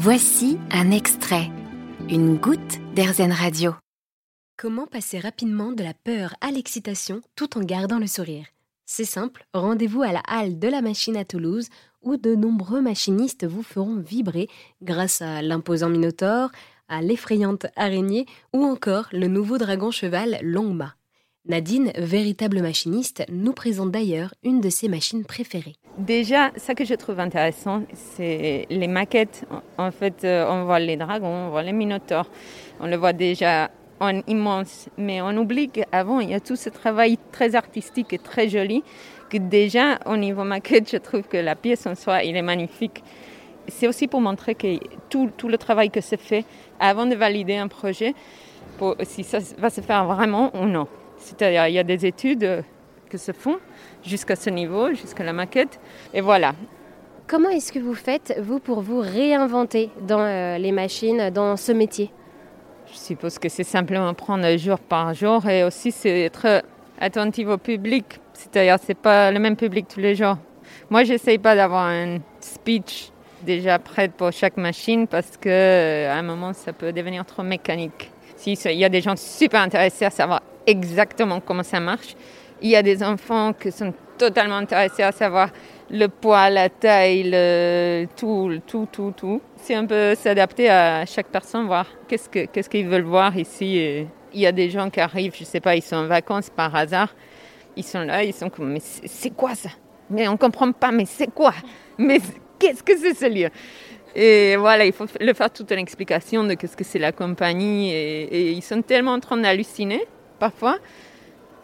Voici un extrait, une goutte d'Airzen Radio. Comment passer rapidement de la peur à l'excitation tout en gardant le sourire? C'est simple, rendez-vous à la halle de la machine à Toulouse où de nombreux machinistes vous feront vibrer grâce à l'imposant Minotaure, à l'effrayante araignée ou encore le nouveau dragon cheval Longma. Nadine, véritable machiniste, nous présente d'ailleurs une de ses machines préférées. Déjà, ce que je trouve intéressant, c'est les maquettes. En fait, euh, on voit les dragons, on voit les minotaures, on le voit déjà en immense, mais on oublie qu'avant, il y a tout ce travail très artistique et très joli, que déjà, au niveau maquette, je trouve que la pièce en soi, il est magnifique. C'est aussi pour montrer que tout, le travail que se fait avant de valider un projet, si ça va se faire vraiment ou non. C'est-à-dire, il y a des études euh, qui se font jusqu'à ce niveau, jusqu'à la maquette, et voilà. Comment est-ce que vous faites, vous, pour vous réinventer dans euh, les machines, dans ce métier? Je suppose que c'est simplement prendre jour par jour et aussi c'est être attentif au public. C'est-à-dire, c'est pas le même public tous les jours. Moi, j'essaye pas d'avoir un speech déjà prêt pour chaque machine parce que euh, à un moment, ça peut devenir trop mécanique. S'il y a des gens super intéressés à savoir exactement comment ça marche. Il y a des enfants qui sont totalement intéressés à savoir le poids, la taille, le, tout, tout, tout, tout. C'est un peu s'adapter à chaque personne, voir qu'est-ce qu'ils veulent voir ici. Il y a des gens qui arrivent, je sais pas, ils sont en vacances par hasard. Ils sont là, ils sont comme, mais c'est quoi ça? Mais on comprend pas, mais c'est quoi? Mais qu'est-ce que c'est ce lieu? Et voilà, il faut le faire toute une explication de qu'est-ce que c'est la compagnie. Et, et, ils sont tellement en train d'halluciner parfois.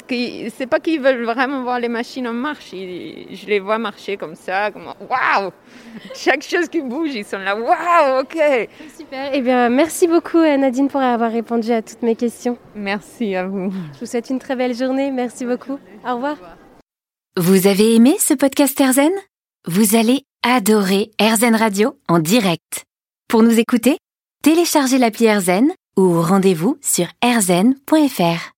C'est pas qu'ils veulent vraiment voir les machines en marche. je les vois marcher comme ça, comme waouh Chaque chose qui bouge, ils sont là, waouh, ok Super. Eh bien, merci beaucoup Nadine pour avoir répondu à toutes mes questions. Merci à vous. Je vous souhaite une très belle journée. Merci beaucoup. Au revoir. Vous avez aimé ce podcast Erzen Vous allez adorer Erzen Radio en direct. Pour nous écouter, téléchargez l'appli Erzen ou rendez-vous sur erzen.fr.